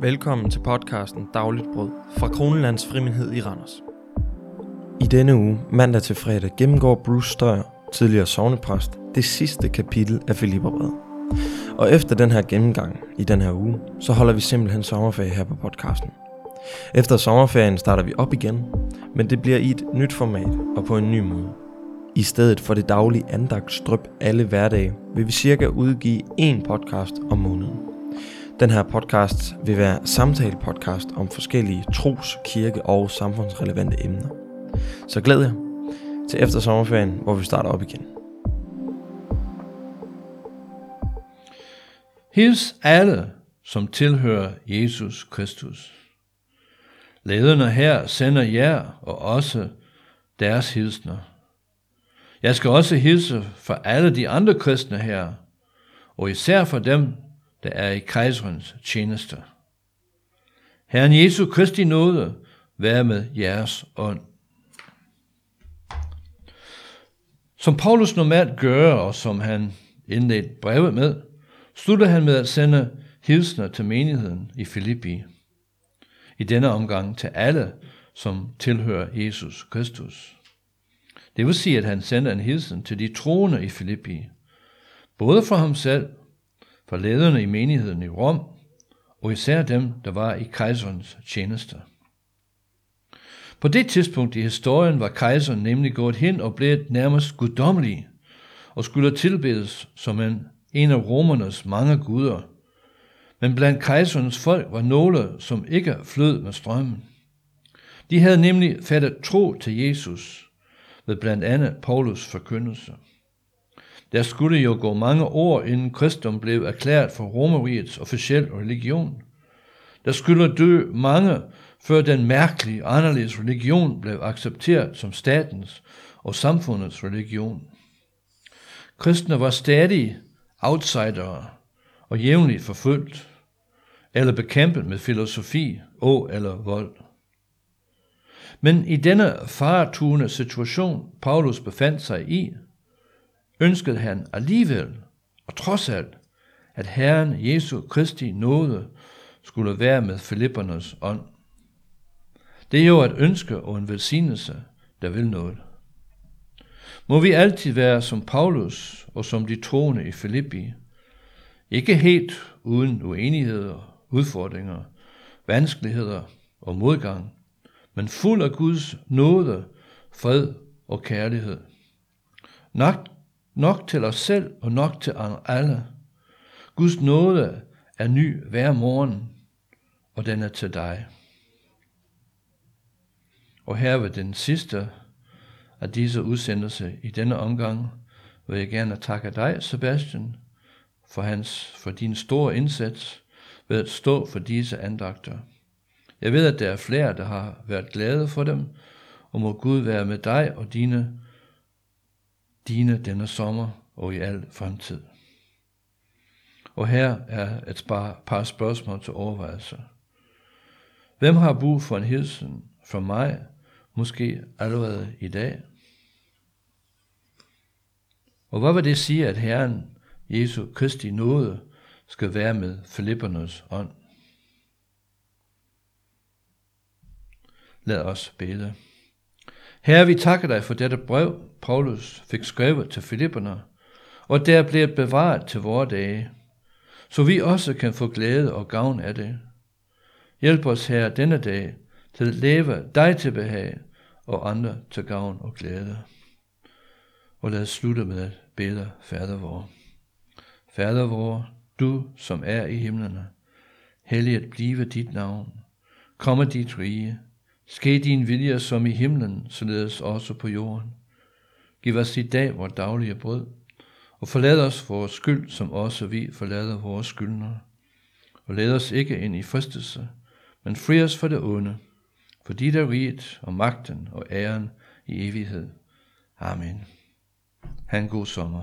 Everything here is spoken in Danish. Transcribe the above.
Velkommen til podcasten Dagligt Brød fra Kronelands Frimindhed i Randers. I denne uge, mandag til fredag, gennemgår Bruce Støjer, tidligere sovnepræst, det sidste kapitel af Filipperbrevet. Og efter den her gennemgang i den her uge, så holder vi simpelthen sommerferie her på podcasten. Efter sommerferien starter vi op igen, men det bliver i et nyt format og på en ny måde. I stedet for det daglige andagtstrøb alle hverdage, vil vi cirka udgive én podcast om måneden. Den her podcast vil være samtale-podcast om forskellige tros-, kirke- og samfundsrelevante emner. Så glæd jer til efter sommerferien, hvor vi starter op igen. Hils alle, som tilhører Jesus Kristus. Lederne her sender jer og også deres hilsner. Jeg skal også hilse for alle de andre kristne her, og især for dem, der er i kejserens tjeneste. Herren Jesu Kristi nåde, være med jeres ånd. Som Paulus normalt gør, og som han indledte brevet med, slutter han med at sende hilsner til menigheden i Filippi. I denne omgang til alle, som tilhører Jesus Kristus. Det vil sige, at han sender en hilsen til de troende i Filippi, både for ham selv, for lederne i menigheden i Rom, og især dem, der var i kejserens tjeneste. På det tidspunkt i historien var kejseren nemlig gået hen og blevet nærmest guddommelig, og skulle tilbedes som en, en af romernes mange guder. Men blandt kejserens folk var nogle, som ikke flød med strømmen. De havde nemlig fattet tro til Jesus ved blandt andet Paulus forkyndelse. Der skulle jo gå mange år, inden kristendom blev erklæret for Romerrigets officielle religion. Der skulle dø mange, før den mærkelige, anderledes religion blev accepteret som statens og samfundets religion. Kristne var stadig outsidere og jævnligt forfulgt, eller bekæmpet med filosofi og eller vold. Men i denne faretugende situation, Paulus befandt sig i, ønskede han alligevel, og trods alt, at Herren Jesu Kristi nåde skulle være med Filippernes ånd. Det er jo et ønske og en velsignelse, der vil noget. Må vi altid være som Paulus og som de troende i Filippi, ikke helt uden uenigheder, udfordringer, vanskeligheder og modgang, men fuld af Guds nåde, fred og kærlighed. Nok, nok til os selv og nok til alle. Guds nåde er ny hver morgen, og den er til dig. Og her ved den sidste af disse udsendelser i denne omgang, vil jeg gerne takke dig, Sebastian, for, hans, for din store indsats ved at stå for disse andagter. Jeg ved, at der er flere, der har været glade for dem, og må Gud være med dig og dine, dine denne sommer og i al fremtid. Og her er et par spørgsmål til overvejelse. Hvem har brug for en hilsen fra mig, måske allerede i dag? Og hvad vil det sige, at Herren Jesu Kristi nåde skal være med Filippernes ånd? Lad os bede. Herre, vi takker dig for dette brev, Paulus fik skrevet til Filipperne, og der bliver bevaret til vore dage, så vi også kan få glæde og gavn af det. Hjælp os her denne dag til at leve dig til behag og andre til gavn og glæde. Og lad os slutte med at bede Fader vor. Fader vor, du som er i himlene, helliget blive dit navn. Komme dit rige. Ske din vilje som i himlen, således også på jorden. Giv os i dag vores daglige brød, og forlad os vores skyld, som også vi forlader vores skyldnere. Og led os ikke ind i fristelse, men fri os for det onde, for dit er riget og magten og æren i evighed. Amen. Ha' en god sommer.